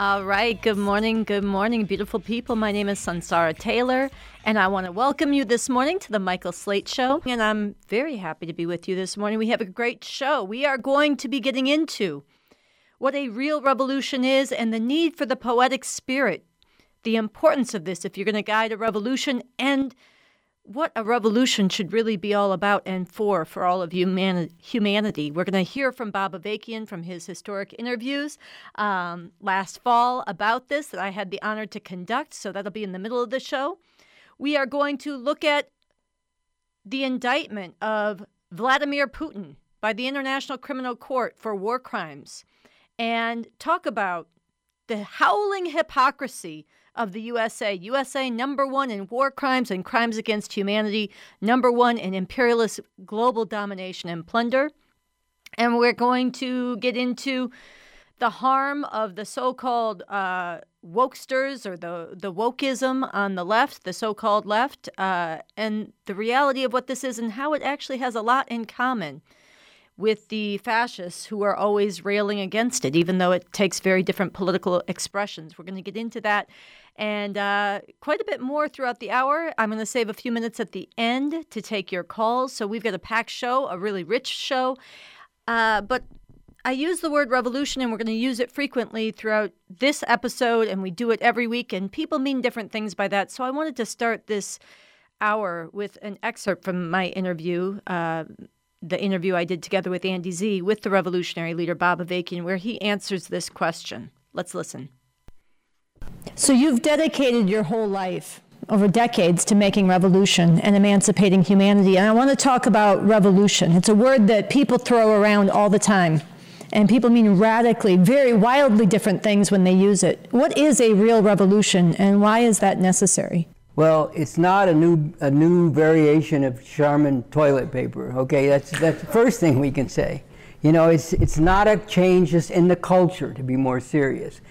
All right. Good morning. Good morning, beautiful people. My name is Sunsara Taylor, and I want to welcome you this morning to the Michael Slate Show. And I'm very happy to be with you this morning. We have a great show. We are going to be getting into what a real revolution is and the need for the poetic spirit, the importance of this if you're going to guide a revolution, and what a revolution should really be all about and for for all of humani- humanity. We're going to hear from Bob Avakian from his historic interviews um, last fall about this that I had the honor to conduct. So that'll be in the middle of the show. We are going to look at the indictment of Vladimir Putin by the International Criminal Court for war crimes and talk about the howling hypocrisy of the USA. USA number one in war crimes and crimes against humanity, number one in imperialist global domination and plunder. And we're going to get into the harm of the so-called uh, wokesters or the the wokeism on the left, the so-called left, uh, and the reality of what this is and how it actually has a lot in common with the fascists who are always railing against it, even though it takes very different political expressions. We're going to get into that and uh, quite a bit more throughout the hour. I'm going to save a few minutes at the end to take your calls. So we've got a packed show, a really rich show. Uh, but I use the word revolution, and we're going to use it frequently throughout this episode, and we do it every week, and people mean different things by that. So I wanted to start this hour with an excerpt from my interview. Uh, the interview I did together with Andy Z with the revolutionary leader Bob Avakian, where he answers this question. Let's listen. So you've dedicated your whole life over decades to making revolution and emancipating humanity. And I want to talk about revolution. It's a word that people throw around all the time. And people mean radically, very wildly different things when they use it. What is a real revolution and why is that necessary? Well, it's not a new a new variation of Charmin toilet paper. Okay, that's that's the first thing we can say. You know, it's it's not a change just in the culture to be more serious.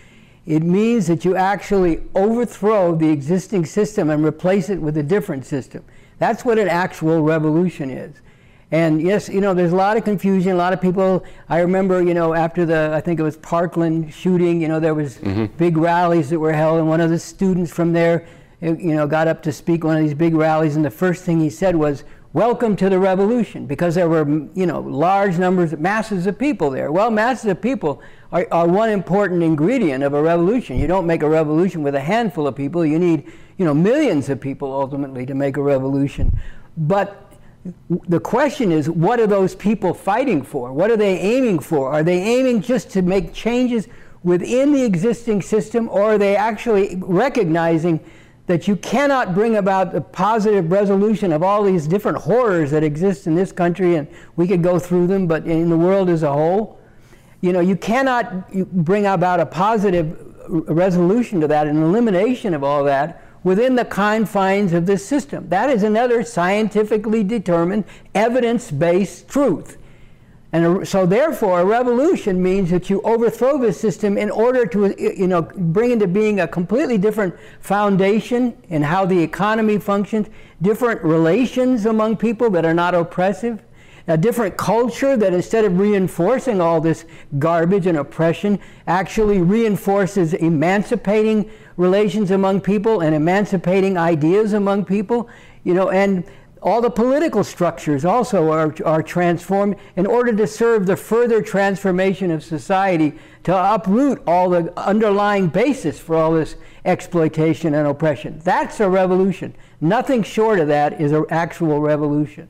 It means that you actually overthrow the existing system and replace it with a different system. That's what an actual revolution is. And yes, you know, there's a lot of confusion. A lot of people. I remember, you know, after the I think it was Parkland shooting. You know, there was mm-hmm. big rallies that were held, and one of the students from there you know, got up to speak one of these big rallies, and the first thing he said was, "Welcome to the revolution," because there were, you know, large numbers, masses of people there. Well, masses of people are, are one important ingredient of a revolution. You don't make a revolution with a handful of people. You need, you know, millions of people ultimately to make a revolution. But the question is, what are those people fighting for? What are they aiming for? Are they aiming just to make changes within the existing system, or are they actually recognizing? That you cannot bring about a positive resolution of all these different horrors that exist in this country, and we could go through them, but in the world as a whole. You know, you cannot bring about a positive resolution to that, an elimination of all that within the confines of this system. That is another scientifically determined, evidence based truth. And so, therefore, a revolution means that you overthrow the system in order to, you know, bring into being a completely different foundation in how the economy functions, different relations among people that are not oppressive, a different culture that instead of reinforcing all this garbage and oppression, actually reinforces emancipating relations among people and emancipating ideas among people, you know, and all the political structures also are, are transformed in order to serve the further transformation of society to uproot all the underlying basis for all this exploitation and oppression. That's a revolution. Nothing short of that is an actual revolution.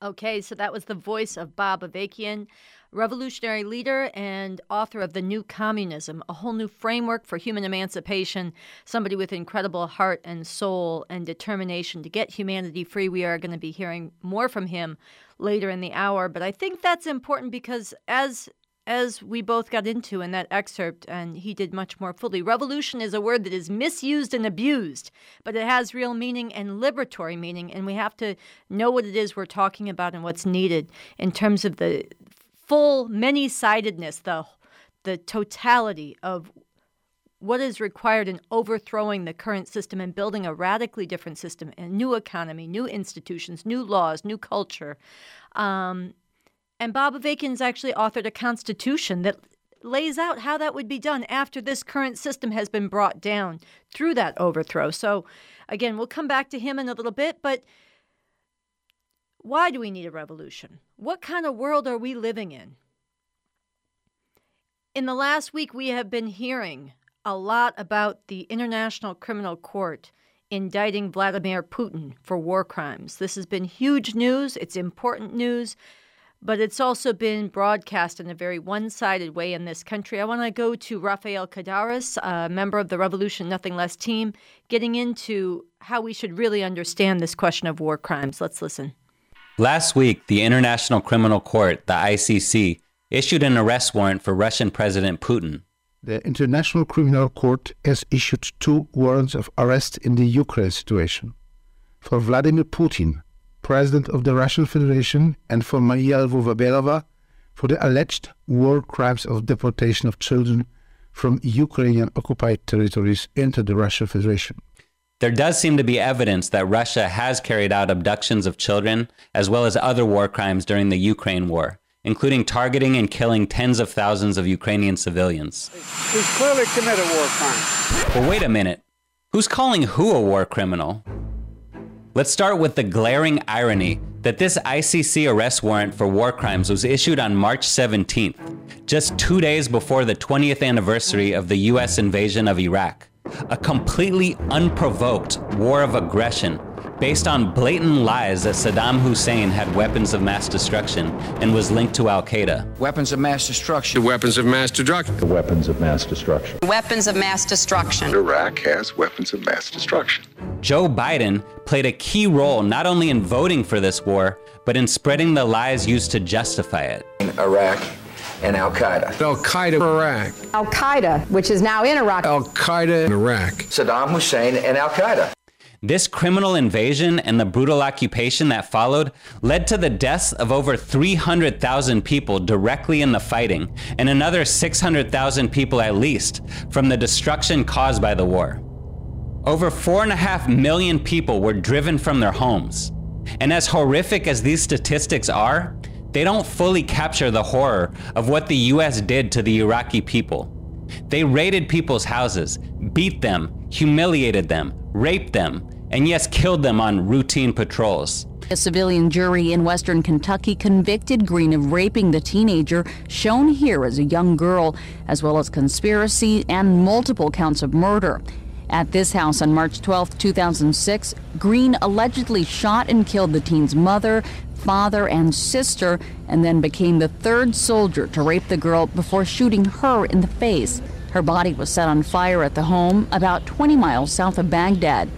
Okay, so that was the voice of Bob Avakian revolutionary leader and author of The New Communism, a whole new framework for human emancipation, somebody with incredible heart and soul and determination to get humanity free. We are going to be hearing more from him later in the hour, but I think that's important because as as we both got into in that excerpt, and he did much more fully. Revolution is a word that is misused and abused, but it has real meaning and liberatory meaning, and we have to know what it is we're talking about and what's needed in terms of the full many sidedness, the, the totality of what is required in overthrowing the current system and building a radically different system, a new economy, new institutions, new laws, new culture. Um, and Bob Avakian's actually authored a constitution that lays out how that would be done after this current system has been brought down through that overthrow. So, again, we'll come back to him in a little bit, but why do we need a revolution? What kind of world are we living in? In the last week, we have been hearing a lot about the International Criminal Court indicting Vladimir Putin for war crimes. This has been huge news, it's important news, but it's also been broadcast in a very one sided way in this country. I want to go to Rafael Kadaris, a member of the Revolution Nothing Less team, getting into how we should really understand this question of war crimes. Let's listen. Last week, the International Criminal Court, the ICC, issued an arrest warrant for Russian President Putin the International Criminal Court has issued two warrants of arrest in the Ukraine situation for Vladimir Putin, President of the Russian Federation, and for Maria Lvova-Belova for the alleged war crimes of deportation of children from Ukrainian occupied territories into the Russian Federation. There does seem to be evidence that Russia has carried out abductions of children as well as other war crimes during the Ukraine war including targeting and killing tens of thousands of Ukrainian civilians. He's clearly committed war crimes. But wait a minute. Who's calling who a war criminal? Let's start with the glaring irony that this ICC arrest warrant for war crimes was issued on March 17th, just two days before the 20th anniversary of the US invasion of Iraq. A completely unprovoked war of aggression based on blatant lies that Saddam Hussein had weapons of mass destruction and was linked to Al Qaeda. Weapons of mass destruction. The weapons of mass destruction. The weapons of mass destruction. Weapons of mass destruction. Iraq has weapons of mass destruction. Joe Biden played a key role not only in voting for this war, but in spreading the lies used to justify it. In Iraq and Al Qaeda. Al Qaeda in Iraq. Al Qaeda, which is now in Iraq. Al Qaeda in Iraq. Saddam Hussein and Al Qaeda. This criminal invasion and the brutal occupation that followed led to the deaths of over 300,000 people directly in the fighting, and another 600,000 people at least from the destruction caused by the war. Over 4.5 million people were driven from their homes. And as horrific as these statistics are, they don't fully capture the horror of what the US did to the Iraqi people. They raided people's houses, beat them, humiliated them, raped them, and yes, killed them on routine patrols. A civilian jury in western Kentucky convicted Green of raping the teenager, shown here as a young girl, as well as conspiracy and multiple counts of murder. At this house on March 12, 2006, Green allegedly shot and killed the teen's mother, father, and sister, and then became the third soldier to rape the girl before shooting her in the face. Her body was set on fire at the home about 20 miles south of Baghdad.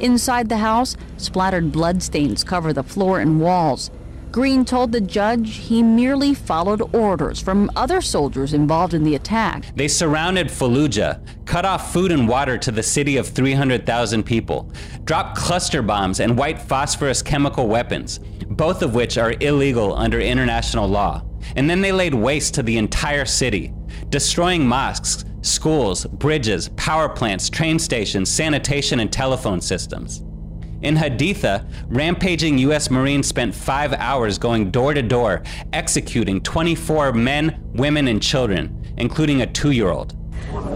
Inside the house, splattered bloodstains cover the floor and walls. Green told the judge he merely followed orders from other soldiers involved in the attack. They surrounded Fallujah, cut off food and water to the city of 300,000 people, dropped cluster bombs and white phosphorus chemical weapons, both of which are illegal under international law. And then they laid waste to the entire city, destroying mosques, schools, bridges, power plants, train stations, sanitation, and telephone systems. In Haditha, rampaging U.S. Marines spent five hours going door to door, executing 24 men, women, and children, including a two year old.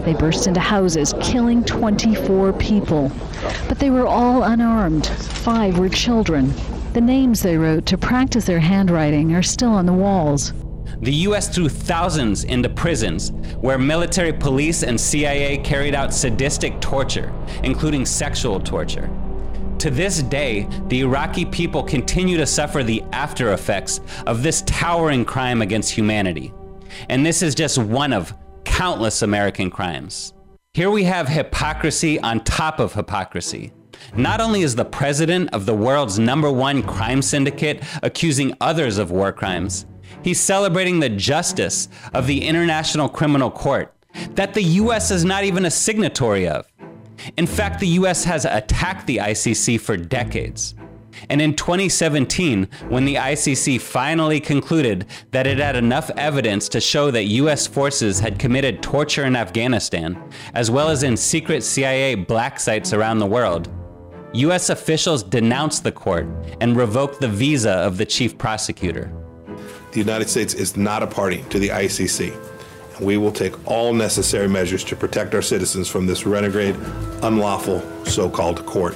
They burst into houses, killing 24 people. But they were all unarmed. Five were children. The names they wrote to practice their handwriting are still on the walls. The US threw thousands into prisons where military police and CIA carried out sadistic torture, including sexual torture. To this day, the Iraqi people continue to suffer the after effects of this towering crime against humanity. And this is just one of countless American crimes. Here we have hypocrisy on top of hypocrisy. Not only is the president of the world's number one crime syndicate accusing others of war crimes, He's celebrating the justice of the International Criminal Court that the US is not even a signatory of. In fact, the US has attacked the ICC for decades. And in 2017, when the ICC finally concluded that it had enough evidence to show that US forces had committed torture in Afghanistan, as well as in secret CIA black sites around the world, US officials denounced the court and revoked the visa of the chief prosecutor the United States is not a party to the ICC. and We will take all necessary measures to protect our citizens from this renegade, unlawful so called court.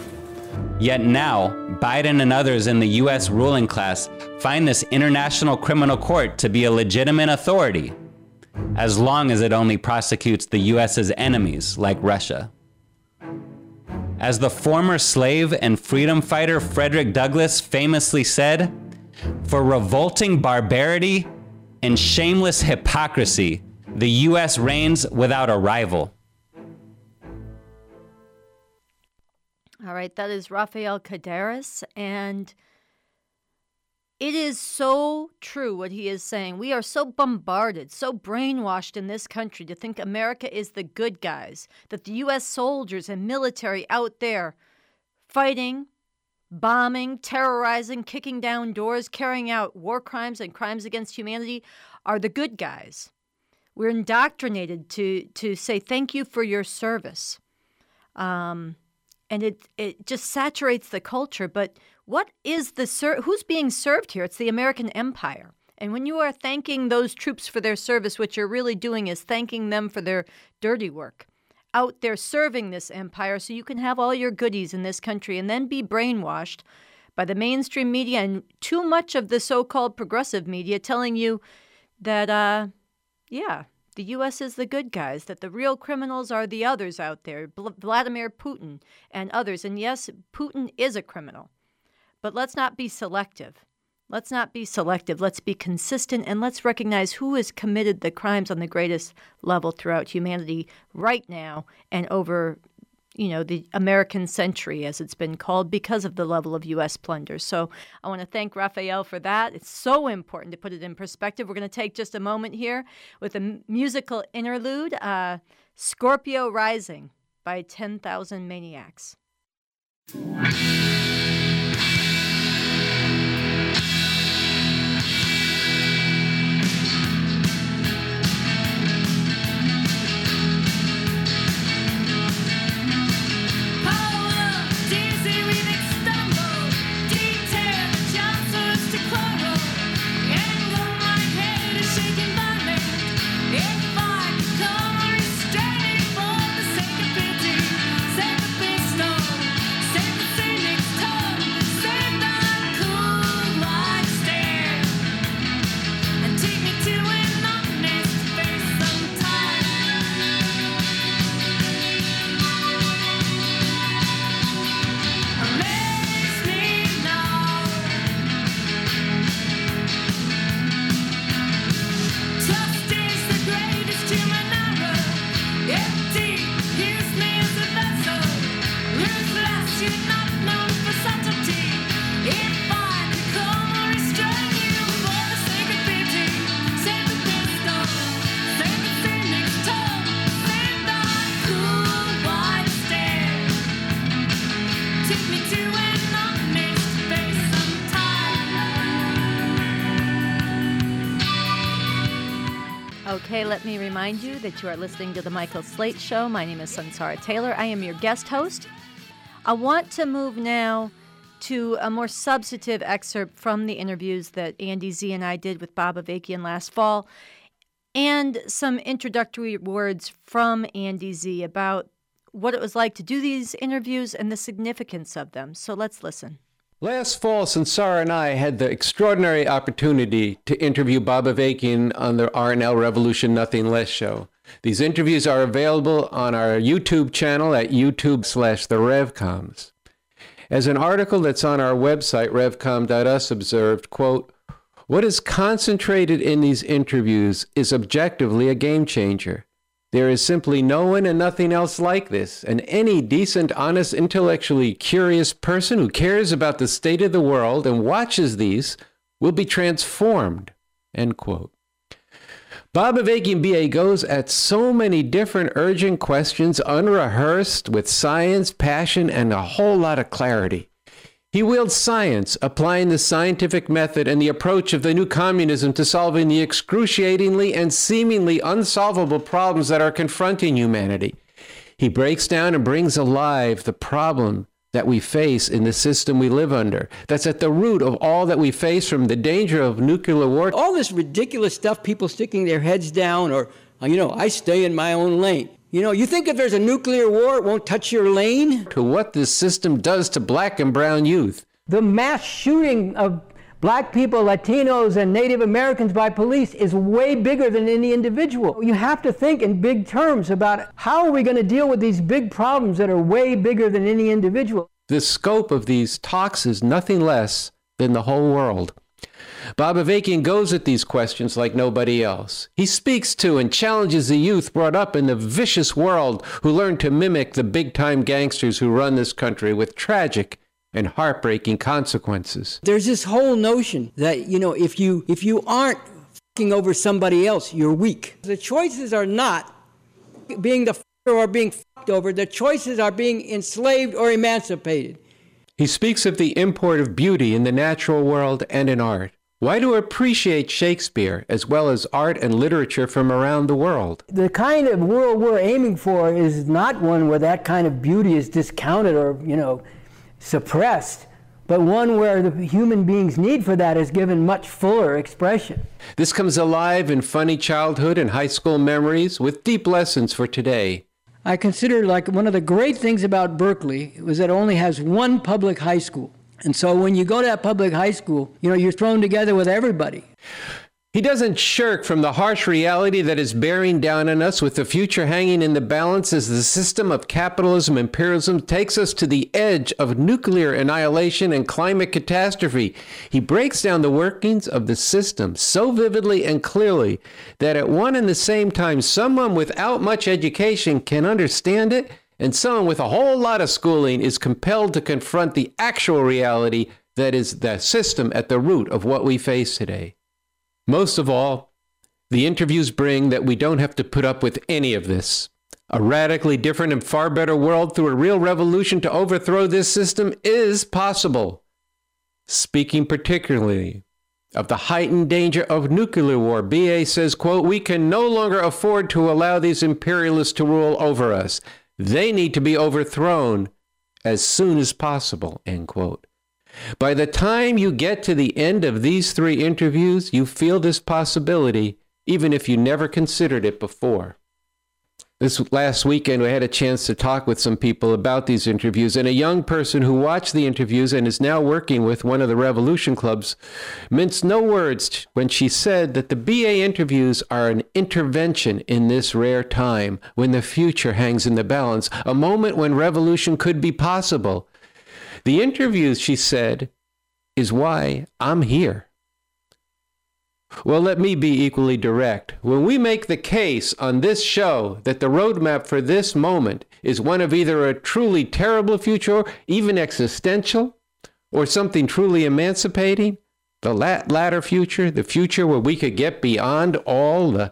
Yet now, Biden and others in the U.S. ruling class find this International Criminal Court to be a legitimate authority, as long as it only prosecutes the U.S.'s enemies, like Russia. As the former slave and freedom fighter Frederick Douglass famously said, for revolting barbarity and shameless hypocrisy, the U.S. reigns without a rival. All right, that is Rafael Kadaris, and it is so true what he is saying. We are so bombarded, so brainwashed in this country to think America is the good guys, that the U.S. soldiers and military out there fighting, bombing, terrorizing, kicking down doors, carrying out war crimes and crimes against humanity are the good guys. We're indoctrinated to, to say thank you for your service. Um, and it it just saturates the culture. But what is the ser- who's being served here? It's the American empire. And when you are thanking those troops for their service, what you're really doing is thanking them for their dirty work out there serving this empire so you can have all your goodies in this country and then be brainwashed by the mainstream media and too much of the so called progressive media telling you that, uh, yeah, the U.S. is the good guys, that the real criminals are the others out there, Vladimir Putin and others. And yes, Putin is a criminal, but let's not be selective. Let's not be selective. Let's be consistent and let's recognize who has committed the crimes on the greatest level throughout humanity right now and over you know, the American century, as it's been called, because of the level of U.S. plunder. So I want to thank Raphael for that. It's so important to put it in perspective. We're going to take just a moment here with a musical interlude uh, Scorpio Rising by 10,000 Maniacs. Remind you that you are listening to The Michael Slate Show. My name is Sunsara Taylor. I am your guest host. I want to move now to a more substantive excerpt from the interviews that Andy Z and I did with Bob Avakian last fall, and some introductory words from Andy Z about what it was like to do these interviews and the significance of them. So let's listen. Last fall, Sunsara and I had the extraordinary opportunity to interview Bob Avakian on the RNL Revolution Nothing Less show. These interviews are available on our YouTube channel at YouTube slash the RevComs. As an article that's on our website, revcom.us, observed, quote, what is concentrated in these interviews is objectively a game changer. There is simply no one and nothing else like this, and any decent, honest, intellectually curious person who cares about the state of the world and watches these will be transformed. End quote. Avakian BA goes at so many different urgent questions, unrehearsed, with science, passion, and a whole lot of clarity. He wields science, applying the scientific method and the approach of the new communism to solving the excruciatingly and seemingly unsolvable problems that are confronting humanity. He breaks down and brings alive the problem that we face in the system we live under. That's at the root of all that we face from the danger of nuclear war. All this ridiculous stuff, people sticking their heads down or You know, I stay in my own lane. You know, you think if there's a nuclear war, it won't touch your lane? To what this system does to black and brown youth. The mass shooting of black people, Latinos, and Native Americans by police is way bigger than any individual. You have to think in big terms about how are we going to deal with these big problems that are way bigger than any individual. The scope of these talks is nothing less than the whole world. Bob Avakian goes at these questions like nobody else. He speaks to and challenges the youth brought up in the vicious world who learn to mimic the big time gangsters who run this country with tragic and heartbreaking consequences. There's this whole notion that, you know, if you if you aren't fucking over somebody else, you're weak. The choices are not being the fucker or being fucked over. The choices are being enslaved or emancipated. He speaks of the import of beauty in the natural world and in art. Why to appreciate Shakespeare as well as art and literature from around the world? The kind of world we're aiming for is not one where that kind of beauty is discounted or, you know, suppressed, but one where the human being's need for that is given much fuller expression. This comes alive in funny childhood and high school memories with deep lessons for today. I consider like one of the great things about Berkeley was that it only has one public high school. And so when you go to that public high school, you know, you're thrown together with everybody. He doesn't shirk from the harsh reality that is bearing down on us with the future hanging in the balance as the system of capitalism imperialism takes us to the edge of nuclear annihilation and climate catastrophe. He breaks down the workings of the system so vividly and clearly that at one and the same time someone without much education can understand it and someone with a whole lot of schooling is compelled to confront the actual reality that is the system at the root of what we face today. Most of all, the interviews bring that we don't have to put up with any of this. A radically different and far better world through a real revolution to overthrow this system is possible. Speaking particularly of the heightened danger of nuclear war, BA says, quote, we can no longer afford to allow these imperialists to rule over us. They need to be overthrown as soon as possible, end quote. By the time you get to the end of these three interviews, you feel this possibility, even if you never considered it before. This last weekend, we had a chance to talk with some people about these interviews, and a young person who watched the interviews and is now working with one of the Revolution Clubs minced no words when she said that the BA interviews are an intervention in this rare time when the future hangs in the balance, a moment when revolution could be possible. The interviews, she said, is why I'm here. Well, let me be equally direct. When we make the case on this show that the roadmap for this moment is one of either a truly terrible future, even existential, or something truly emancipating, the latter future, the future where we could get beyond all the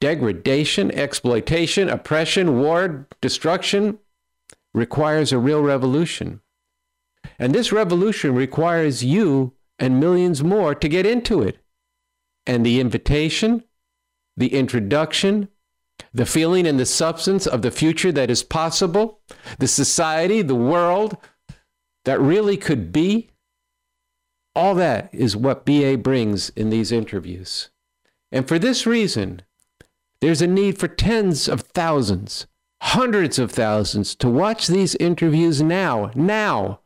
degradation, exploitation, oppression, war, destruction, requires a real revolution. And this revolution requires you and millions more to get into it and the invitation, the introduction, the feeling and the substance of the future that is possible, the society, the world that really could be. All that is what BA brings in these interviews. And for this reason, there's a need for tens of thousands, hundreds of thousands to watch these interviews now, now.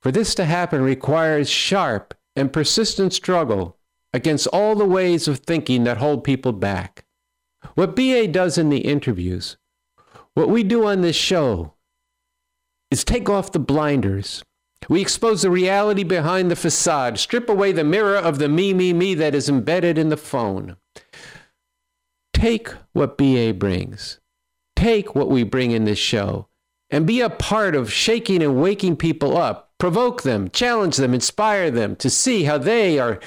For this to happen requires sharp and persistent struggle against all the ways of thinking that hold people back. What BA does in the interviews, what we do on this show, is take off the blinders. We expose the reality behind the facade, strip away the mirror of the me, me, me that is embedded in the phone. Take what BA brings, take what we bring in this show, and be a part of shaking and waking people up. Provoke them, challenge them, inspire them to see how they are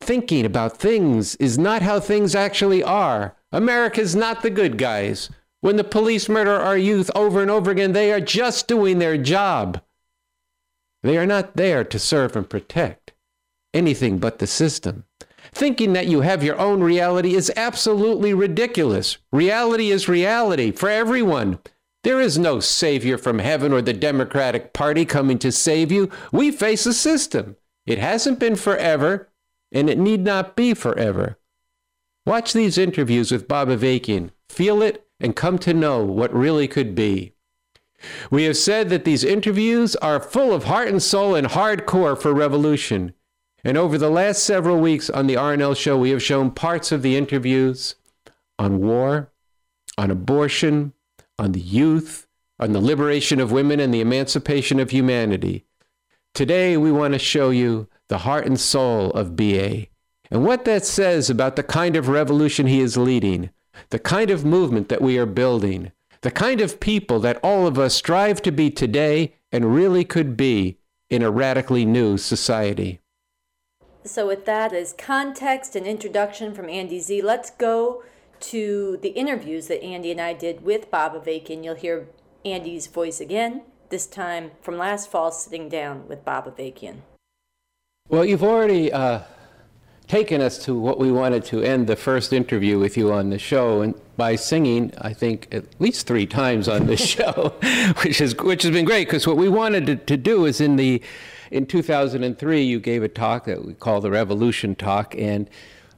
thinking about things is not how things actually are. America's not the good guys. When the police murder our youth over and over again, they are just doing their job. They are not there to serve and protect anything but the system. Thinking that you have your own reality is absolutely ridiculous. Reality is reality for everyone. There is no savior from heaven or the Democratic Party coming to save you. We face a system. It hasn't been forever, and it need not be forever. Watch these interviews with Bob Avakian, feel it, and come to know what really could be. We have said that these interviews are full of heart and soul and hardcore for revolution. And over the last several weeks on the RNL show, we have shown parts of the interviews on war, on abortion, on the youth, on the liberation of women and the emancipation of humanity. Today, we want to show you the heart and soul of BA and what that says about the kind of revolution he is leading, the kind of movement that we are building, the kind of people that all of us strive to be today and really could be in a radically new society. So, with that as context and introduction from Andy Z, let's go to the interviews that Andy and I did with Bob Avakian. You'll hear Andy's voice again, this time from last fall, sitting down with Bob Avakian. Well, you've already uh, taken us to what we wanted to end the first interview with you on the show, and by singing, I think at least three times on the show, which is which has been great because what we wanted to, to do is in the in 2003 you gave a talk that we call the Revolution Talk, and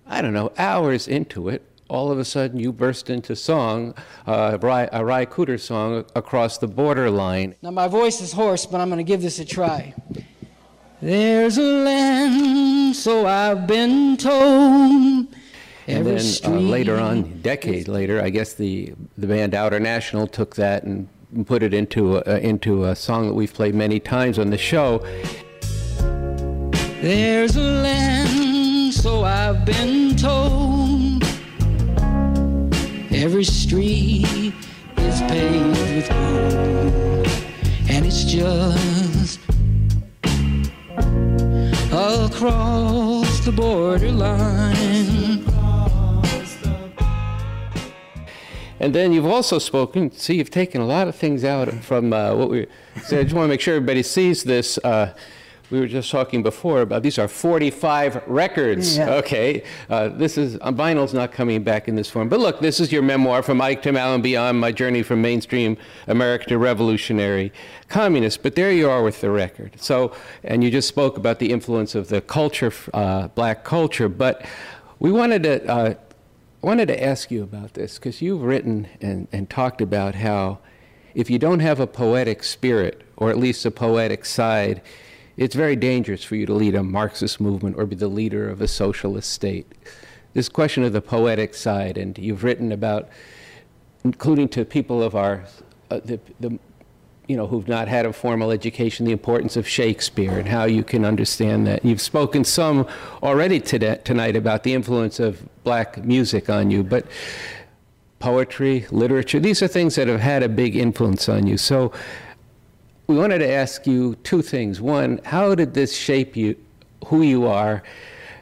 I don't know hours into it, all of a sudden you burst into song, uh, a Ry Cooder song, Across the Borderline. Now, my voice is hoarse, but I'm going to give this a try. There's a land, so I've been told. And then uh, later on, decade later, I guess the, the band Outernational took that and put it into a, into a song that we've played many times on the show. There's a land, so I've been told. Every street is paved with gold, and it's just the borderline. And then you've also spoken. See, you've taken a lot of things out from uh, what we said. I just want to make sure everybody sees this. Uh, we were just talking before about these are 45 records. Yeah. Okay, uh, this is uh, vinyl's not coming back in this form. But look, this is your memoir from Ike to Mao and beyond, my journey from mainstream America to revolutionary communist. But there you are with the record. So, and you just spoke about the influence of the culture, uh, black culture. But we wanted to. Uh, wanted to ask you about this because you've written and, and talked about how if you don't have a poetic spirit, or at least a poetic side, it's very dangerous for you to lead a Marxist movement or be the leader of a socialist state. This question of the poetic side, and you've written about, including to people of our, uh, the, the, you know, who've not had a formal education, the importance of Shakespeare and how you can understand that. You've spoken some already today, tonight about the influence of black music on you, but poetry, literature, these are things that have had a big influence on you. So we wanted to ask you two things. One, how did this shape you, who you are?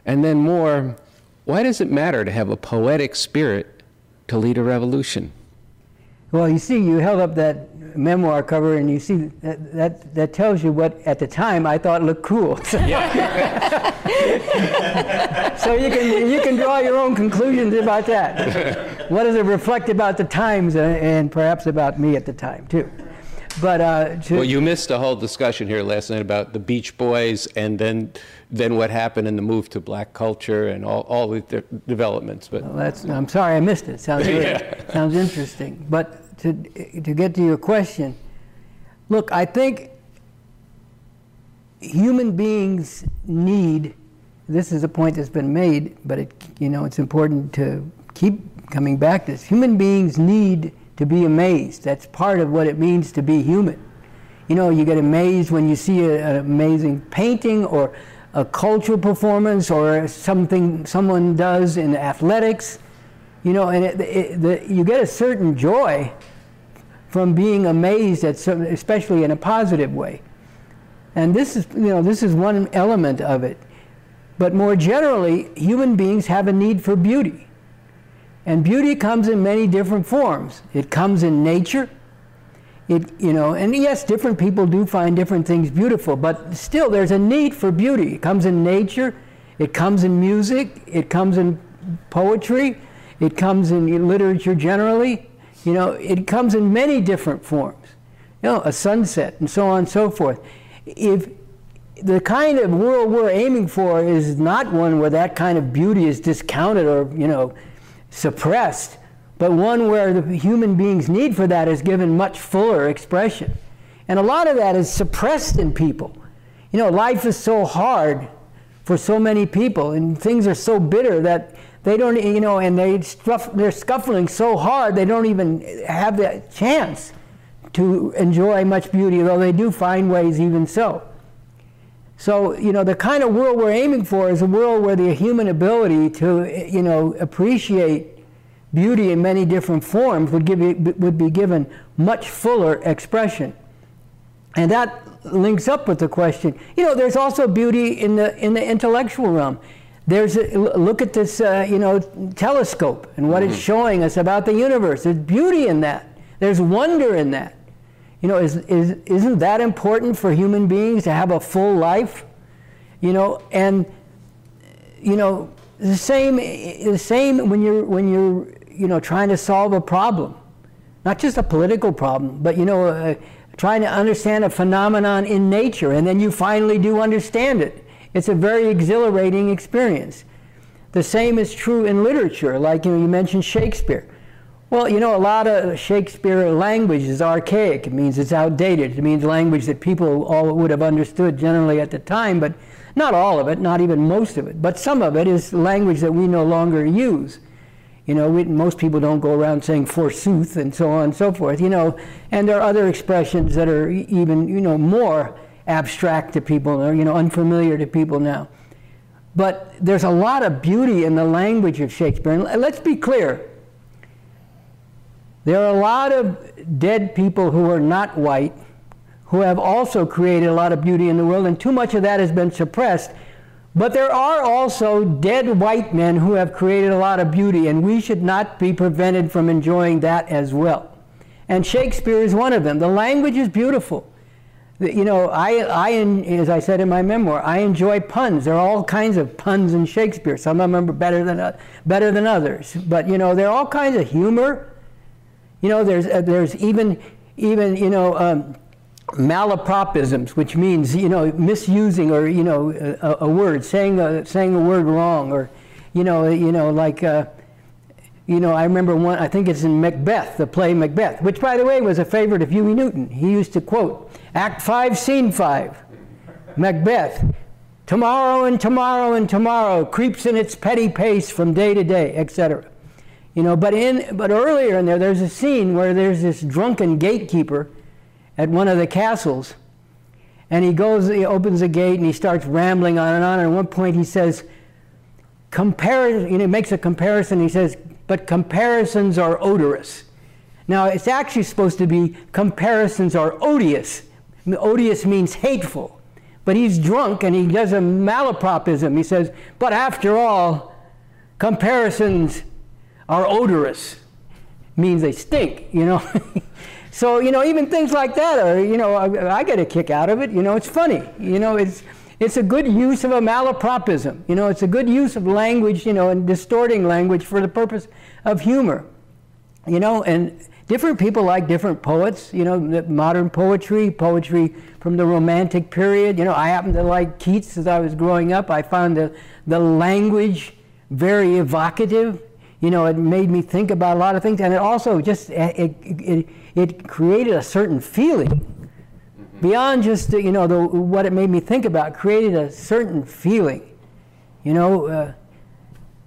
And then more, why does it matter to have a poetic spirit to lead a revolution? Well, you see, you held up that memoir cover, and you see that that, that tells you what at the time I thought looked cool. so you can you can draw your own conclusions about that. what does it reflect about the times, and, and perhaps about me at the time too? But uh, to, well, you missed a whole discussion here last night about the Beach Boys, and then then what happened in the move to black culture and all all the de- developments. But well, that's I'm sorry I missed it. Sounds really, yeah. sounds interesting. But to to get to your question, look, I think human beings need. This is a point that's been made, but it you know it's important to keep coming back to this. Human beings need to be amazed. That's part of what it means to be human. You know, you get amazed when you see a, an amazing painting or a cultural performance or something someone does in athletics. You know, and it, it, the, you get a certain joy from being amazed at some, especially in a positive way. And this is, you know, this is one element of it. But more generally, human beings have a need for beauty. And beauty comes in many different forms. It comes in nature. It, you know, and yes, different people do find different things beautiful, but still there's a need for beauty. It comes in nature, it comes in music, it comes in poetry, it comes in literature generally. You know, it comes in many different forms. You know, a sunset and so on and so forth. If the kind of world we're aiming for is not one where that kind of beauty is discounted or, you know, suppressed, but one where the human being's need for that is given much fuller expression. And a lot of that is suppressed in people. You know, life is so hard for so many people, and things are so bitter that they don't, you know, and they they're scuffling so hard they don't even have the chance to enjoy much beauty, though they do find ways even so. So, you know, the kind of world we're aiming for is a world where the human ability to, you know, appreciate beauty in many different forms would, give would be given much fuller expression. And that links up with the question. You know, there's also beauty in the, in the intellectual realm. There's a, look at this, uh, you know, telescope and what mm-hmm. it's showing us about the universe. There's beauty in that. There's wonder in that. You know, is, is, isn't that important for human beings to have a full life? You know, and, you know, the same, the same when you're, when you're, you know, trying to solve a problem. Not just a political problem, but, you know, uh, trying to understand a phenomenon in nature, and then you finally do understand it. It's a very exhilarating experience. The same is true in literature, like you, know, you mentioned Shakespeare. Well, you know, a lot of Shakespeare language is archaic. It means it's outdated. It means language that people all would have understood generally at the time, but not all of it, not even most of it. But some of it is language that we no longer use. You know, we, most people don't go around saying forsooth and so on and so forth, you know. And there are other expressions that are even, you know, more abstract to people or, you know, unfamiliar to people now. But there's a lot of beauty in the language of Shakespeare. And let's be clear there are a lot of dead people who are not white who have also created a lot of beauty in the world, and too much of that has been suppressed. But there are also dead white men who have created a lot of beauty, and we should not be prevented from enjoying that as well. And Shakespeare is one of them. The language is beautiful. You know, I, I, as I said in my memoir, I enjoy puns. There are all kinds of puns in Shakespeare. Some of them are better than, uh, better than others. But, you know, there are all kinds of humor you know, there's, uh, there's even, even, you know, um, malapropisms, which means, you know, misusing or, you know, a, a word, saying a, saying a word wrong or, you know, you know, like, uh, you know, I remember one, I think it's in Macbeth, the play Macbeth, which, by the way, was a favorite of Huey Newton. He used to quote, Act 5, Scene 5, Macbeth, tomorrow and tomorrow and tomorrow creeps in its petty pace from day to day, etc. You know, but in but earlier in there, there's a scene where there's this drunken gatekeeper at one of the castles, and he goes, he opens the gate and he starts rambling on and on. And at one point, he says, "Compare," he makes a comparison. He says, "But comparisons are odorous." Now, it's actually supposed to be comparisons are odious. Odious means hateful. But he's drunk and he does a malapropism. He says, "But after all, comparisons." Are odorous means they stink, you know. so, you know, even things like that are, you know, I, I, get a kick out of it. You know, it's funny. You know, it's, it's a good use of a malapropism. You know, it's a good use of language, you know, and distorting language for the purpose of humor. You know, and different people like different poets, you know, modern poetry, poetry from the Romantic period. You know, I happen to like Keats as I was growing up. I found the, the language very evocative you know, it made me think about a lot of things, and it also just it, it, it created a certain feeling mm-hmm. beyond just you know the, what it made me think about. Created a certain feeling, you know. Uh,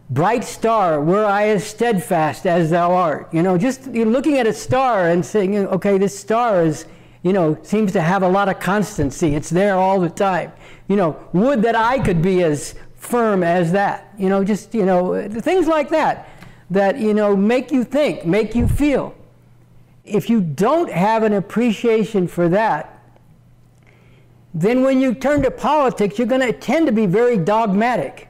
bright star, were I as steadfast as thou art. You know, just you know, looking at a star and saying, okay, this star is, you know, seems to have a lot of constancy. It's there all the time. You know, would that I could be as firm as that. You know, just, you know, things like that that, you know, make you think, make you feel. If you don't have an appreciation for that, then when you turn to politics, you're going to tend to be very dogmatic.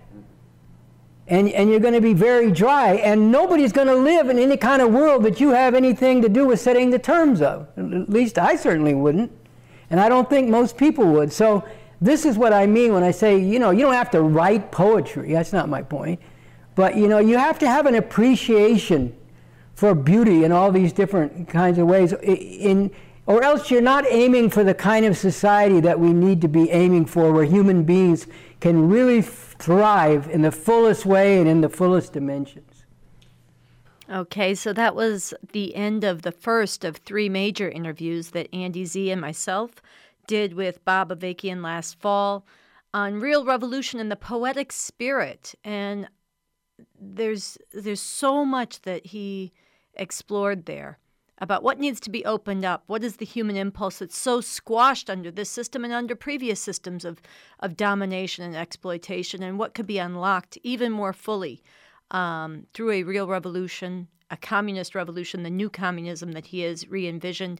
And, and you're going to be very dry, and nobody's going to live in any kind of world that you have anything to do with setting the terms of. At least I certainly wouldn't. And I don't think most people would. So, this is what I mean when I say, you know, you don't have to write poetry. That's not my point. But you know, you have to have an appreciation for beauty in all these different kinds of ways. In, or else you're not aiming for the kind of society that we need to be aiming for, where human beings can really thrive in the fullest way and in the fullest dimensions. Okay, so that was the end of the first of three major interviews that Andy Z and myself did with Bob Avakian last fall on real revolution and the poetic spirit. And there's there's so much that he explored there about what needs to be opened up. What is the human impulse that's so squashed under this system and under previous systems of, of domination and exploitation, and what could be unlocked even more fully um, through a real revolution, a communist revolution, the new communism that he has re envisioned.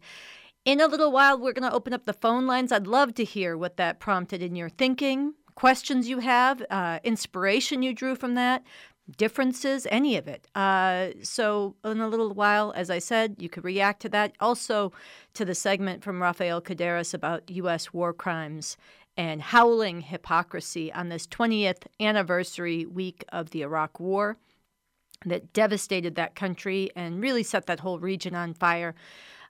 In a little while, we're going to open up the phone lines. I'd love to hear what that prompted in your thinking, questions you have, uh, inspiration you drew from that, differences, any of it. Uh, so, in a little while, as I said, you could react to that. Also, to the segment from Rafael Kadaris about U.S. war crimes and howling hypocrisy on this 20th anniversary week of the Iraq War that devastated that country and really set that whole region on fire.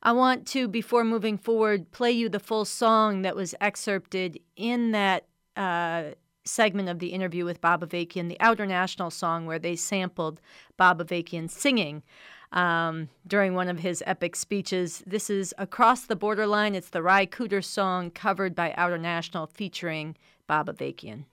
I want to, before moving forward, play you the full song that was excerpted in that uh, segment of the interview with Bob Avakian, the Outernational song, where they sampled Bob Avakian singing um, during one of his epic speeches. This is Across the Borderline. It's the Ry Cooder song covered by Outernational featuring Bob Avakian.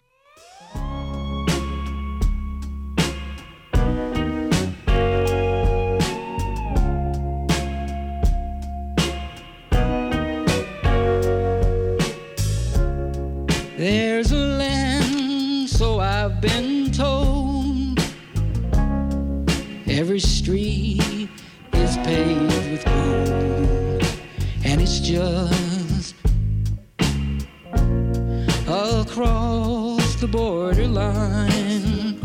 There's Every street is paved with gold, and it's just across the borderline.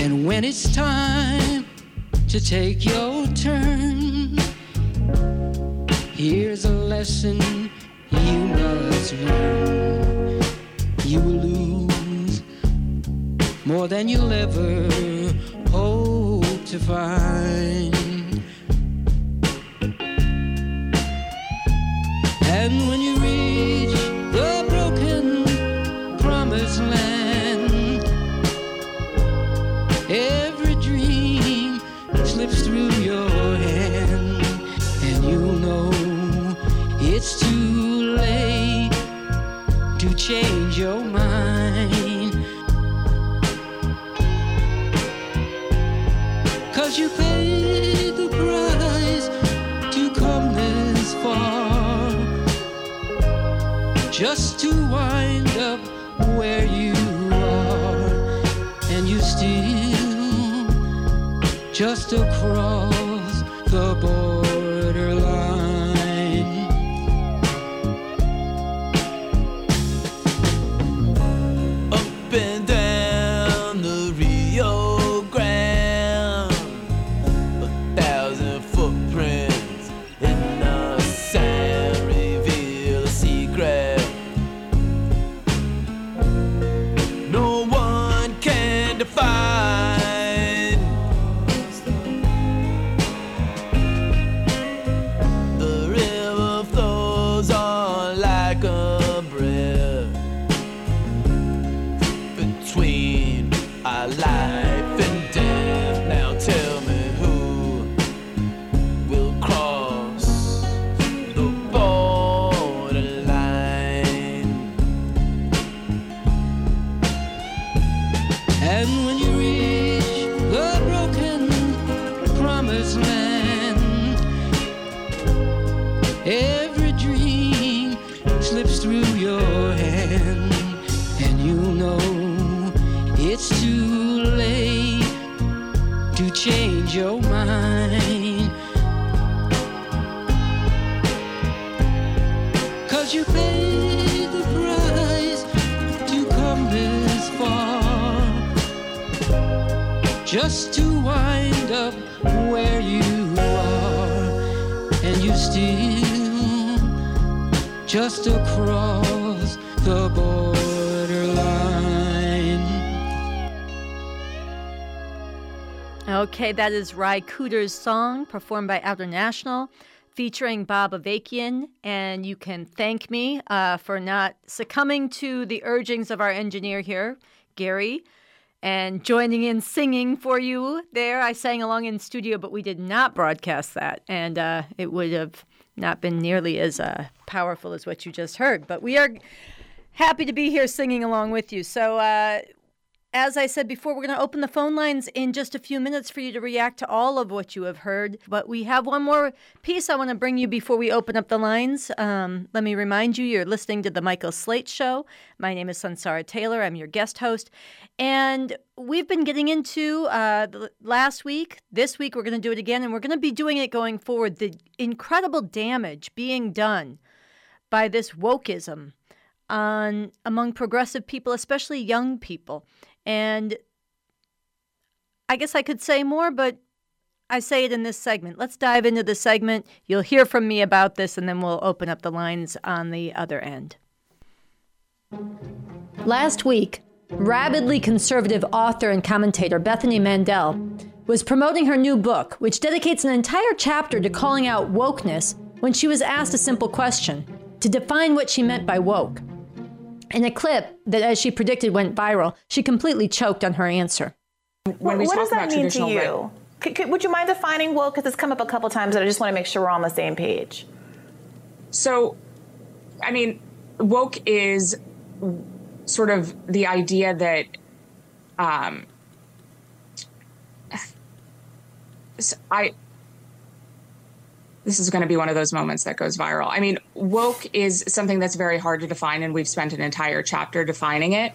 And when it's time to take your turn. Here's a lesson you must learn. You will lose more than you'll ever hope to find. And when you reach the broken promised land, every dream slips through your hand, and you'll know it's too late to change your mind. You paid the price to come this far. Just to wind up where you are. And you still just across the just to wind up where you are, and you still just across the borderline. Okay, that is Ry Cooder's song performed by Outernational featuring Bob Avakian. And you can thank me uh, for not succumbing to the urgings of our engineer here, Gary and joining in singing for you there. I sang along in studio, but we did not broadcast that, and uh, it would have not been nearly as uh, powerful as what you just heard. But we are happy to be here singing along with you. So, uh, as I said before, we're going to open the phone lines in just a few minutes for you to react to all of what you have heard. But we have one more piece I want to bring you before we open up the lines. Um, let me remind you you're listening to The Michael Slate Show. My name is Sunsara Taylor. I'm your guest host. And we've been getting into uh, last week. This week, we're going to do it again. And we're going to be doing it going forward. The incredible damage being done by this wokeism on among progressive people, especially young people. And I guess I could say more, but I say it in this segment. Let's dive into the segment. You'll hear from me about this, and then we'll open up the lines on the other end. Last week, rabidly conservative author and commentator Bethany Mandel was promoting her new book, which dedicates an entire chapter to calling out wokeness when she was asked a simple question to define what she meant by woke. In a clip that, as she predicted, went viral, she completely choked on her answer. When we what talk does that mean to you? Could, could, would you mind defining woke? Because it's come up a couple times, and I just want to make sure we're on the same page. So, I mean, woke is sort of the idea that um, I this is going to be one of those moments that goes viral. I mean, woke is something that's very hard to define, and we've spent an entire chapter defining it.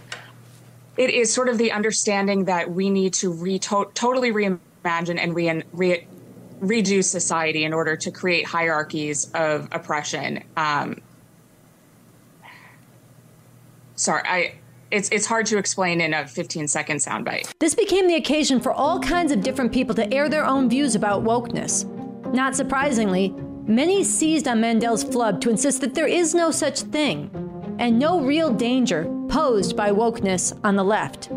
It is sort of the understanding that we need to re- to- totally reimagine and re- re- redo society in order to create hierarchies of oppression. Um, sorry, I it's it's hard to explain in a 15 second soundbite. This became the occasion for all kinds of different people to air their own views about wokeness. Not surprisingly, many seized on Mandel's flub to insist that there is no such thing and no real danger posed by wokeness on the left.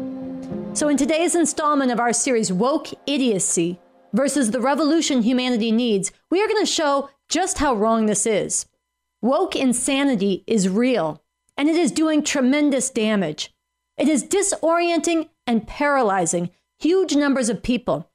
So, in today's installment of our series, Woke Idiocy versus the Revolution Humanity Needs, we are going to show just how wrong this is. Woke insanity is real, and it is doing tremendous damage. It is disorienting and paralyzing huge numbers of people,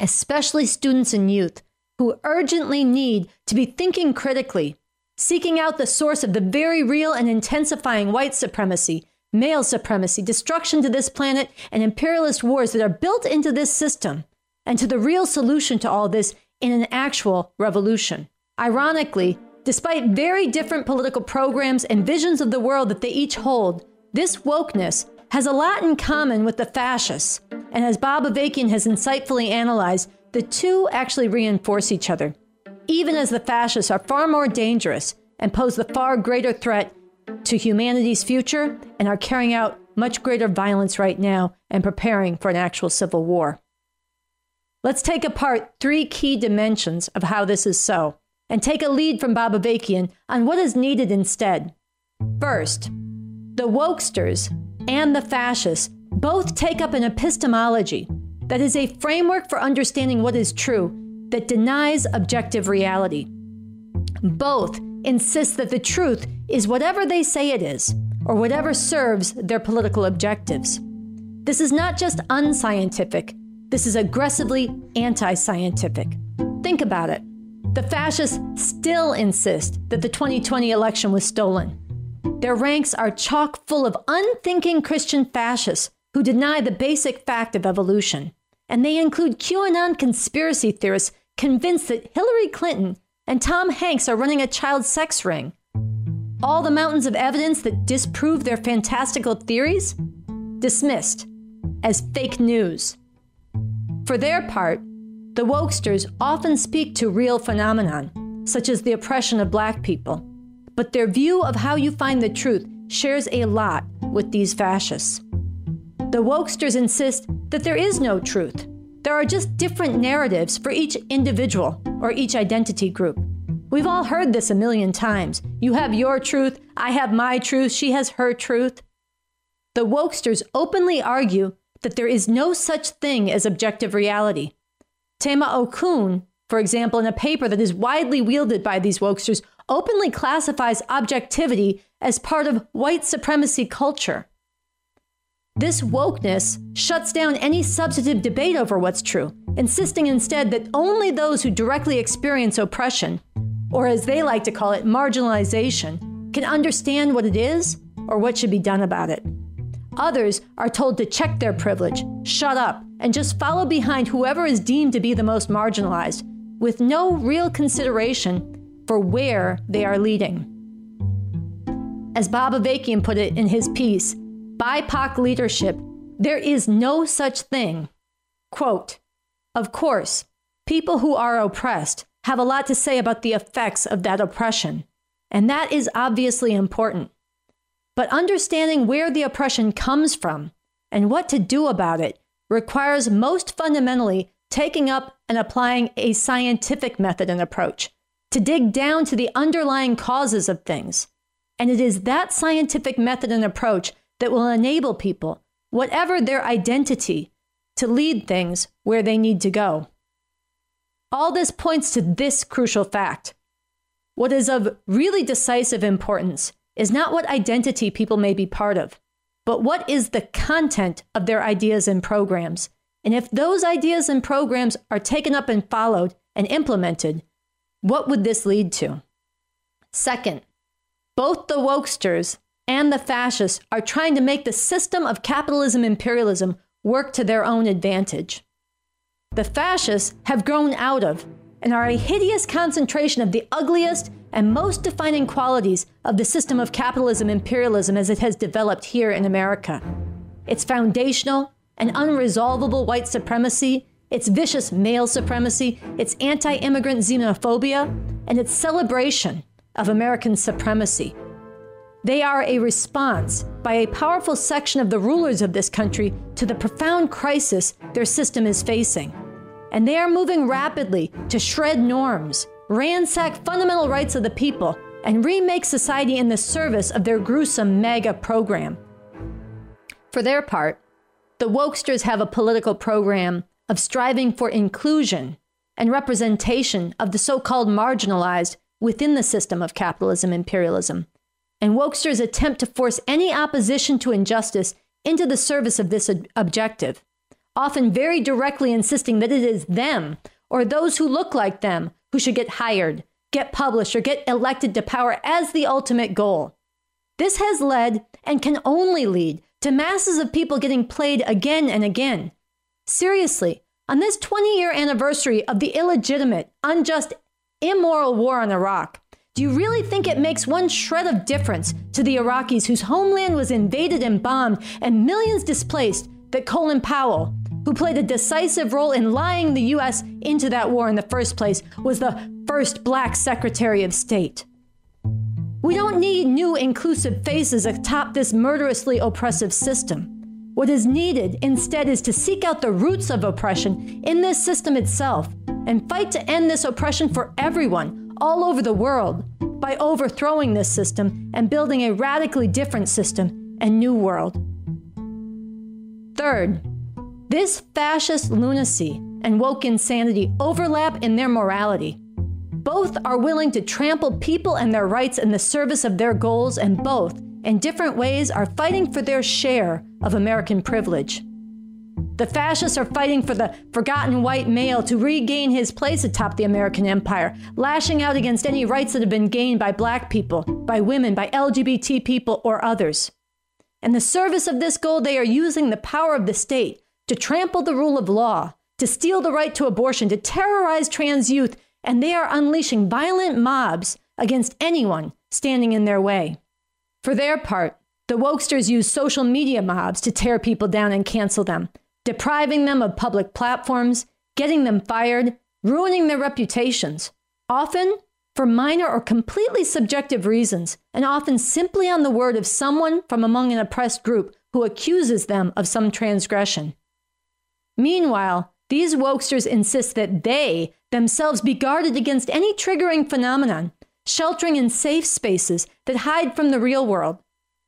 especially students and youth, who urgently need to be thinking critically, seeking out the source of the very real and intensifying white supremacy, male supremacy, destruction to this planet, and imperialist wars that are built into this system, and to the real solution to all this in an actual revolution. Ironically, despite very different political programs and visions of the world that they each hold, this wokeness has a lot in common with the fascists. And as Bob Avakian has insightfully analyzed, the two actually reinforce each other, even as the fascists are far more dangerous and pose the far greater threat to humanity's future and are carrying out much greater violence right now and preparing for an actual civil war. Let's take apart three key dimensions of how this is so and take a lead from Bob Avakian on what is needed instead. First, the wokesters and the fascists both take up an epistemology that is a framework for understanding what is true that denies objective reality. Both insist that the truth is whatever they say it is, or whatever serves their political objectives. This is not just unscientific, this is aggressively anti scientific. Think about it. The fascists still insist that the 2020 election was stolen. Their ranks are chock full of unthinking Christian fascists who deny the basic fact of evolution. And they include QAnon conspiracy theorists convinced that Hillary Clinton and Tom Hanks are running a child sex ring. All the mountains of evidence that disprove their fantastical theories? Dismissed as fake news. For their part, the wokesters often speak to real phenomenon, such as the oppression of black people, but their view of how you find the truth shares a lot with these fascists. The wokesters insist that there is no truth. There are just different narratives for each individual or each identity group. We've all heard this a million times. You have your truth, I have my truth, she has her truth. The wokesters openly argue that there is no such thing as objective reality. Tema Okun, for example, in a paper that is widely wielded by these wokesters, openly classifies objectivity as part of white supremacy culture. This wokeness shuts down any substantive debate over what's true, insisting instead that only those who directly experience oppression, or as they like to call it, marginalization, can understand what it is or what should be done about it. Others are told to check their privilege, shut up, and just follow behind whoever is deemed to be the most marginalized, with no real consideration for where they are leading. As Bob Avakian put it in his piece, BIPOC leadership, there is no such thing. Quote, of course, people who are oppressed have a lot to say about the effects of that oppression, and that is obviously important. But understanding where the oppression comes from and what to do about it requires most fundamentally taking up and applying a scientific method and approach to dig down to the underlying causes of things. And it is that scientific method and approach that will enable people, whatever their identity, to lead things where they need to go. All this points to this crucial fact. What is of really decisive importance is not what identity people may be part of, but what is the content of their ideas and programs. And if those ideas and programs are taken up and followed and implemented, what would this lead to? Second, both the wokesters and the fascists are trying to make the system of capitalism imperialism work to their own advantage. The fascists have grown out of and are a hideous concentration of the ugliest and most defining qualities of the system of capitalism imperialism as it has developed here in America. Its foundational and unresolvable white supremacy, its vicious male supremacy, its anti immigrant xenophobia, and its celebration of American supremacy. They are a response by a powerful section of the rulers of this country to the profound crisis their system is facing. And they are moving rapidly to shred norms, ransack fundamental rights of the people, and remake society in the service of their gruesome MAGA program. For their part, the wokesters have a political program of striving for inclusion and representation of the so called marginalized within the system of capitalism imperialism. And wokesters attempt to force any opposition to injustice into the service of this ob- objective, often very directly insisting that it is them or those who look like them who should get hired, get published, or get elected to power as the ultimate goal. This has led and can only lead to masses of people getting played again and again. Seriously, on this 20 year anniversary of the illegitimate, unjust, immoral war on Iraq, do you really think it makes one shred of difference to the Iraqis whose homeland was invaded and bombed and millions displaced that Colin Powell, who played a decisive role in lying the U.S. into that war in the first place, was the first black Secretary of State? We don't need new inclusive faces atop this murderously oppressive system. What is needed instead is to seek out the roots of oppression in this system itself and fight to end this oppression for everyone all over the world by overthrowing this system and building a radically different system and new world. Third, this fascist lunacy and woke insanity overlap in their morality. Both are willing to trample people and their rights in the service of their goals, and both, in different ways, are fighting for their share of American privilege. The fascists are fighting for the forgotten white male to regain his place atop the American empire, lashing out against any rights that have been gained by black people, by women, by LGBT people, or others. In the service of this goal, they are using the power of the state to trample the rule of law, to steal the right to abortion, to terrorize trans youth, and they are unleashing violent mobs against anyone standing in their way. For their part, the wokesters use social media mobs to tear people down and cancel them, depriving them of public platforms, getting them fired, ruining their reputations, often for minor or completely subjective reasons, and often simply on the word of someone from among an oppressed group who accuses them of some transgression. Meanwhile, these wokesters insist that they themselves be guarded against any triggering phenomenon, sheltering in safe spaces that hide from the real world,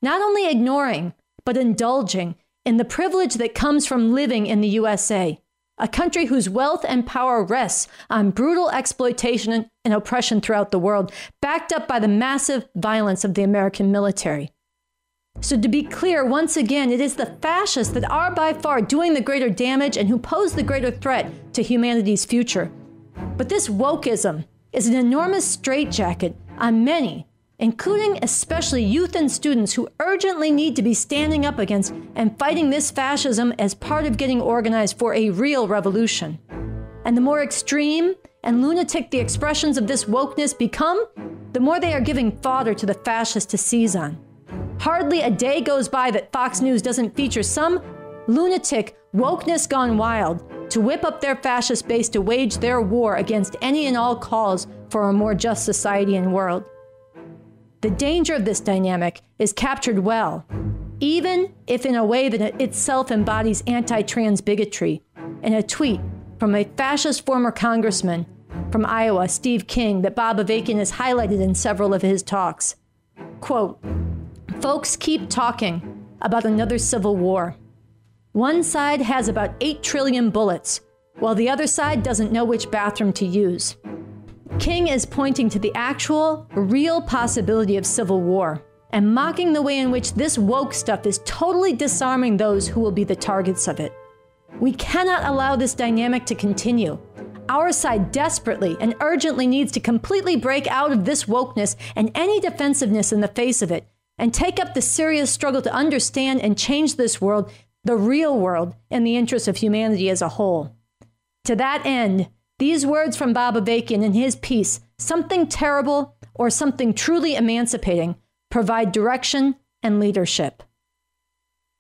not only ignoring, but indulging in the privilege that comes from living in the USA, a country whose wealth and power rests on brutal exploitation and oppression throughout the world, backed up by the massive violence of the American military. So, to be clear, once again, it is the fascists that are by far doing the greater damage and who pose the greater threat to humanity's future. But this wokeism is an enormous straitjacket on many, including especially youth and students who urgently need to be standing up against and fighting this fascism as part of getting organized for a real revolution. And the more extreme and lunatic the expressions of this wokeness become, the more they are giving fodder to the fascists to seize on. Hardly a day goes by that Fox News doesn't feature some lunatic wokeness gone wild to whip up their fascist base to wage their war against any and all calls for a more just society and world. The danger of this dynamic is captured well, even if in a way that itself embodies anti trans bigotry, in a tweet from a fascist former congressman from Iowa, Steve King, that Bob Avakian has highlighted in several of his talks. Quote, Folks keep talking about another civil war. One side has about 8 trillion bullets, while the other side doesn't know which bathroom to use. King is pointing to the actual, real possibility of civil war and mocking the way in which this woke stuff is totally disarming those who will be the targets of it. We cannot allow this dynamic to continue. Our side desperately and urgently needs to completely break out of this wokeness and any defensiveness in the face of it and take up the serious struggle to understand and change this world, the real world, in the interest of humanity as a whole. To that end, these words from Bob Avakian in his piece, Something Terrible or Something Truly Emancipating, provide direction and leadership.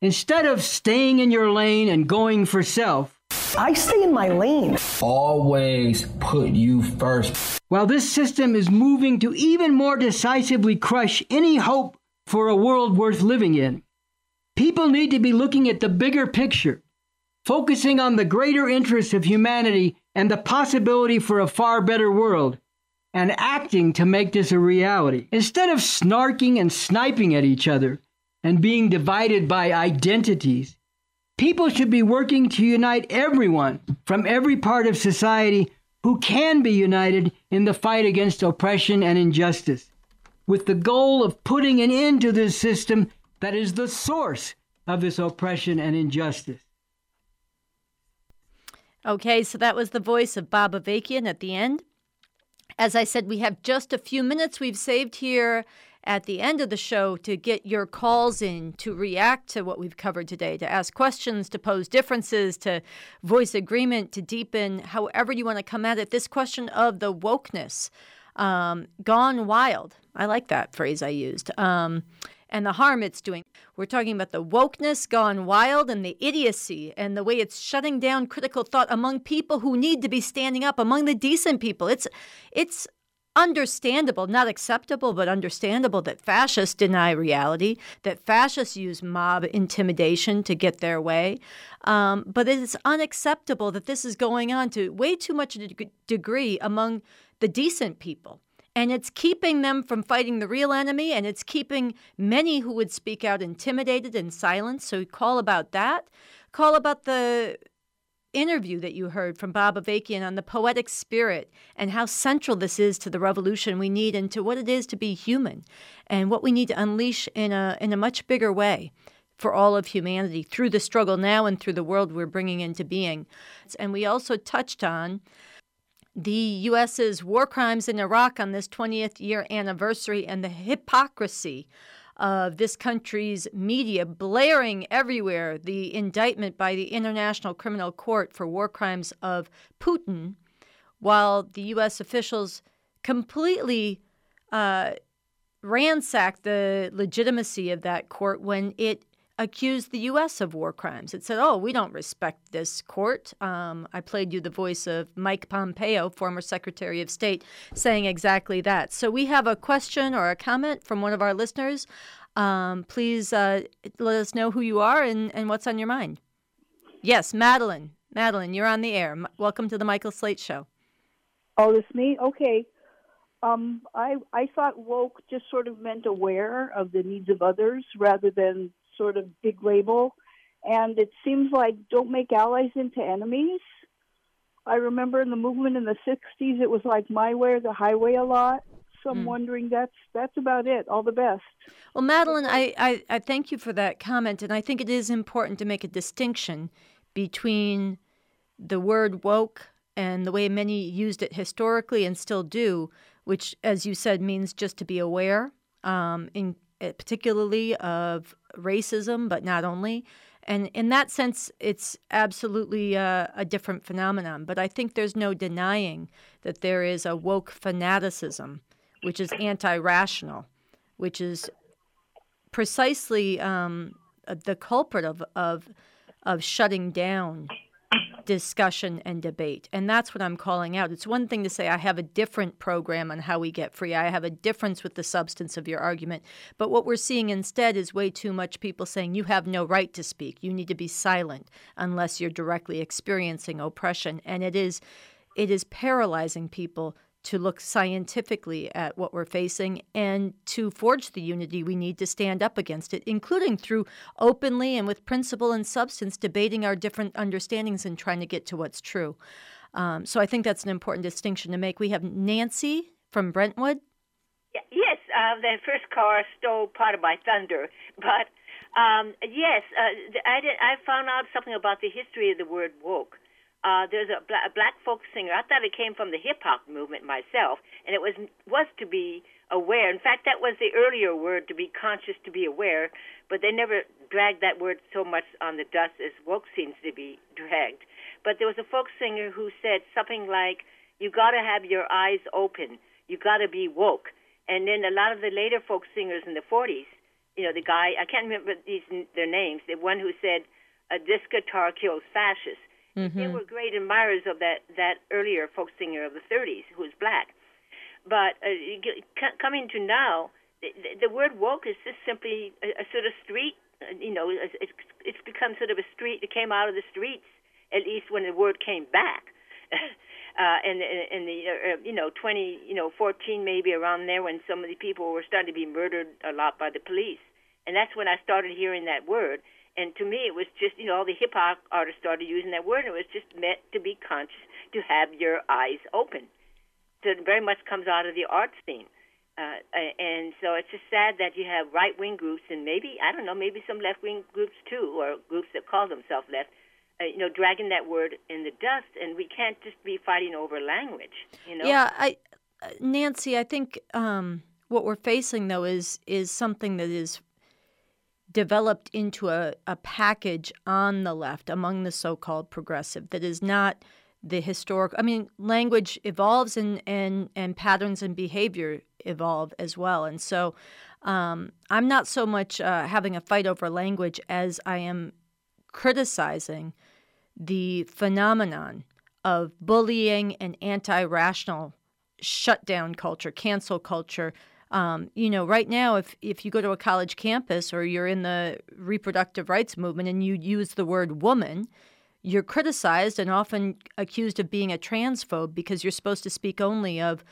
Instead of staying in your lane and going for self, I stay in my lane. Always put you first. While this system is moving to even more decisively crush any hope for a world worth living in, people need to be looking at the bigger picture, focusing on the greater interests of humanity and the possibility for a far better world, and acting to make this a reality. Instead of snarking and sniping at each other and being divided by identities, people should be working to unite everyone from every part of society who can be united in the fight against oppression and injustice, with the goal of putting an end to this system that is the source of this oppression and injustice. Okay, so that was the voice of Bob Avakian at the end. As I said, we have just a few minutes we've saved here at the end of the show to get your calls in, to react to what we've covered today, to ask questions, to pose differences, to voice agreement, to deepen however you want to come at it. This question of the wokeness um, gone wild. I like that phrase I used. Um, and the harm it's doing. We're talking about the wokeness gone wild and the idiocy and the way it's shutting down critical thought among people who need to be standing up, among the decent people. It's it's understandable, not acceptable, but understandable that fascists deny reality, that fascists use mob intimidation to get their way. Um, but it is unacceptable that this is going on to way too much a degree among the decent people. And it's keeping them from fighting the real enemy, and it's keeping many who would speak out intimidated and silenced. So call about that. Call about the interview that you heard from Bob Avakian on the poetic spirit and how central this is to the revolution we need and to what it is to be human and what we need to unleash in a, in a much bigger way for all of humanity through the struggle now and through the world we're bringing into being. And we also touched on the U.S.'s war crimes in Iraq on this 20th year anniversary and the hypocrisy of this country's media blaring everywhere the indictment by the International Criminal Court for war crimes of Putin, while the U.S. officials completely uh, ransacked the legitimacy of that court when it accused the U.S. of war crimes. It said, oh, we don't respect this court. Um, I played you the voice of Mike Pompeo, former Secretary of State, saying exactly that. So we have a question or a comment from one of our listeners. Um, please uh, let us know who you are and, and what's on your mind. Yes, Madeline. Madeline, you're on the air. M- welcome to the Michael Slate Show. Oh, it's me? Okay. Um, I I thought woke just sort of meant aware of the needs of others rather than sort of big label. And it seems like don't make allies into enemies. I remember in the movement in the 60s, it was like my way or the highway a lot. So I'm wondering that's that's about it. All the best. Well, Madeline, I, I, I thank you for that comment, and I think it is important to make a distinction between the word woke and the way many used it historically and still do, which, as you said, means just to be aware, um, in particularly of racism, but not only. And in that sense, it's absolutely a, a different phenomenon. But I think there's no denying that there is a woke fanaticism, which is anti-rational, which is precisely um, the culprit of, of of shutting down discussion and debate. And that's what I'm calling out. It's one thing to say, I have a different program on how we get free. I have a difference with the substance of your argument. But what we're seeing instead is way too much people saying, you have no right to speak. You need to be silent unless you're directly experiencing oppression. And it is, it is paralyzing people to look scientifically at what we're facing and to forge the unity we need to stand up against it, including through openly and with principle and substance debating our different understandings and trying to get to what's true. Um, so I think that's an important distinction to make. We have Nancy from Brentwood. Yes, uh, the first car stole part of my thunder, but um, yes, uh, I did. I found out something about the history of the word woke uh, there's a, bla- a black folk singer. I thought it came from the hip hop movement myself, and it was was to be aware. In fact, that was the earlier word to be conscious, to be aware. But they never dragged that word so much on the dust as woke seems to be dragged. But there was a folk singer who said something like, "You got to have your eyes open. You got to be woke." And then a lot of the later folk singers in the 40s, you know, the guy I can't remember these their names. The one who said, "A disc guitar kills fascists." Mm-hmm. They were great admirers of that that earlier folk singer of the 30s who was black. But uh, coming to now, the, the word woke is just simply a, a sort of street. Uh, you know, it's, it's become sort of a street. It came out of the streets, at least when the word came back. uh, and in the uh, you know 20 you know 14 maybe around there when some of the people were starting to be murdered a lot by the police, and that's when I started hearing that word and to me it was just you know all the hip hop artists started using that word and it was just meant to be conscious to have your eyes open. So it very much comes out of the art scene. Uh, and so it's just sad that you have right wing groups and maybe I don't know maybe some left wing groups too or groups that call themselves left uh, you know dragging that word in the dust and we can't just be fighting over language you know? Yeah I uh, Nancy I think um, what we're facing though is is something that is developed into a, a package on the left among the so called progressive that is not the historic I mean, language evolves and, and, and patterns and behavior evolve as well. And so um, I'm not so much uh, having a fight over language as I am criticizing the phenomenon of bullying and anti rational shutdown culture, cancel culture um, you know, right now, if if you go to a college campus or you're in the reproductive rights movement and you use the word woman, you're criticized and often accused of being a transphobe because you're supposed to speak only of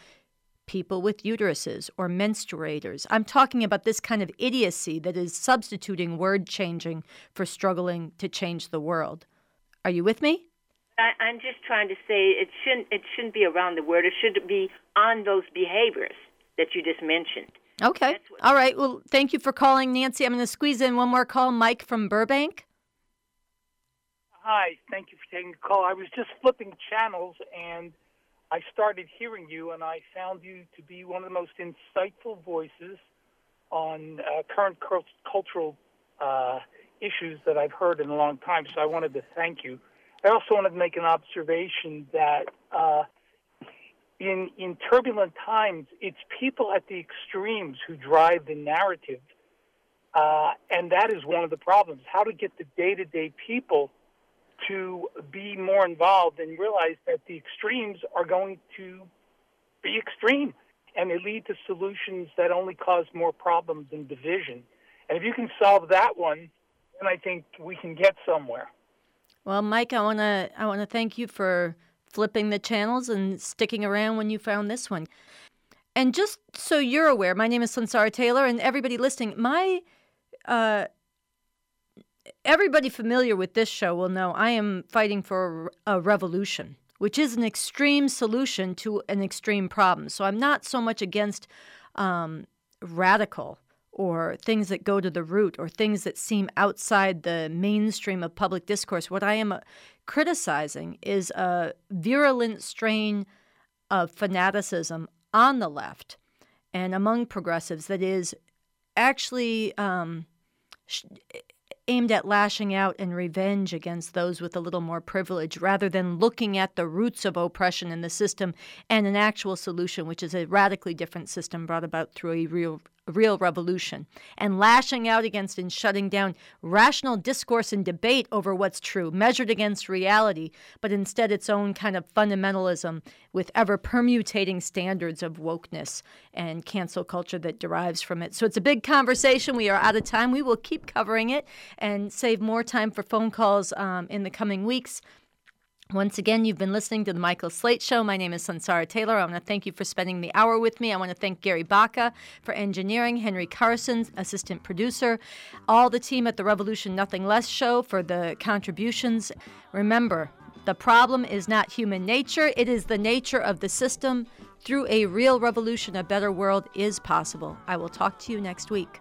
people with uteruses or menstruators. I'm talking about this kind of idiocy that is substituting word changing for struggling to change the world. Are you with me? I, I'm just trying to say it shouldn't it shouldn't be around the word. It should be on those behaviors that you just mentioned. Okay. All right. Well, thank you for calling, Nancy. I'm going to squeeze in one more call. Mike from Burbank. Hi. Thank you for taking the call. I was just flipping channels and I started hearing you, and I found you to be one of the most insightful voices on uh, current cultural uh, issues that I've heard in a long time. So I wanted to thank you. I also wanted to make an observation that uh, in in turbulent times, it's people at the extremes who drive the narrative, uh, and that is one of the problems. How to get the day to day people to be more involved and realize that the extremes are going to be extreme, and they lead to solutions that only cause more problems and division. And if you can solve that one, then I think we can get somewhere. Well, Mike, I want to I want to thank you for flipping the channels and sticking around when you found this one. And just so you're aware, my name is Sunsara Taylor, and everybody listening, my uh, everybody familiar with this show will know I am fighting for a revolution. which is an extreme solution to an extreme problem. So I'm not so much against um, radical or things that go to the root or things that seem outside the mainstream of public discourse. What I am uh, criticizing is a virulent strain of fanaticism on the left and among progressives that is actually um, aimed at lashing out and revenge against those with a little more privilege rather than looking at the roots of oppression in the system and an actual solution, which is a radically different system brought about through a real real revolution and lashing out against and shutting down rational discourse and debate over what's true, measured against reality, but instead its own kind of fundamentalism with ever permutating standards of wokeness and cancel culture that derives from it. So it's a big conversation. We are out of time. We will keep covering it and save more time for phone calls um, in the coming weeks. Once again, you've been listening to the Michael Slate Show. My name is Sunsara Taylor. I want to thank you for spending the hour with me. I want to thank Gary Baca for engineering, Henry Carson, assistant producer, all the team at the Revolution Nothing Less show for the contributions. Remember, the problem is not human nature, it is the nature of the system. Through a real revolution, a better world is possible. I will talk to you next week.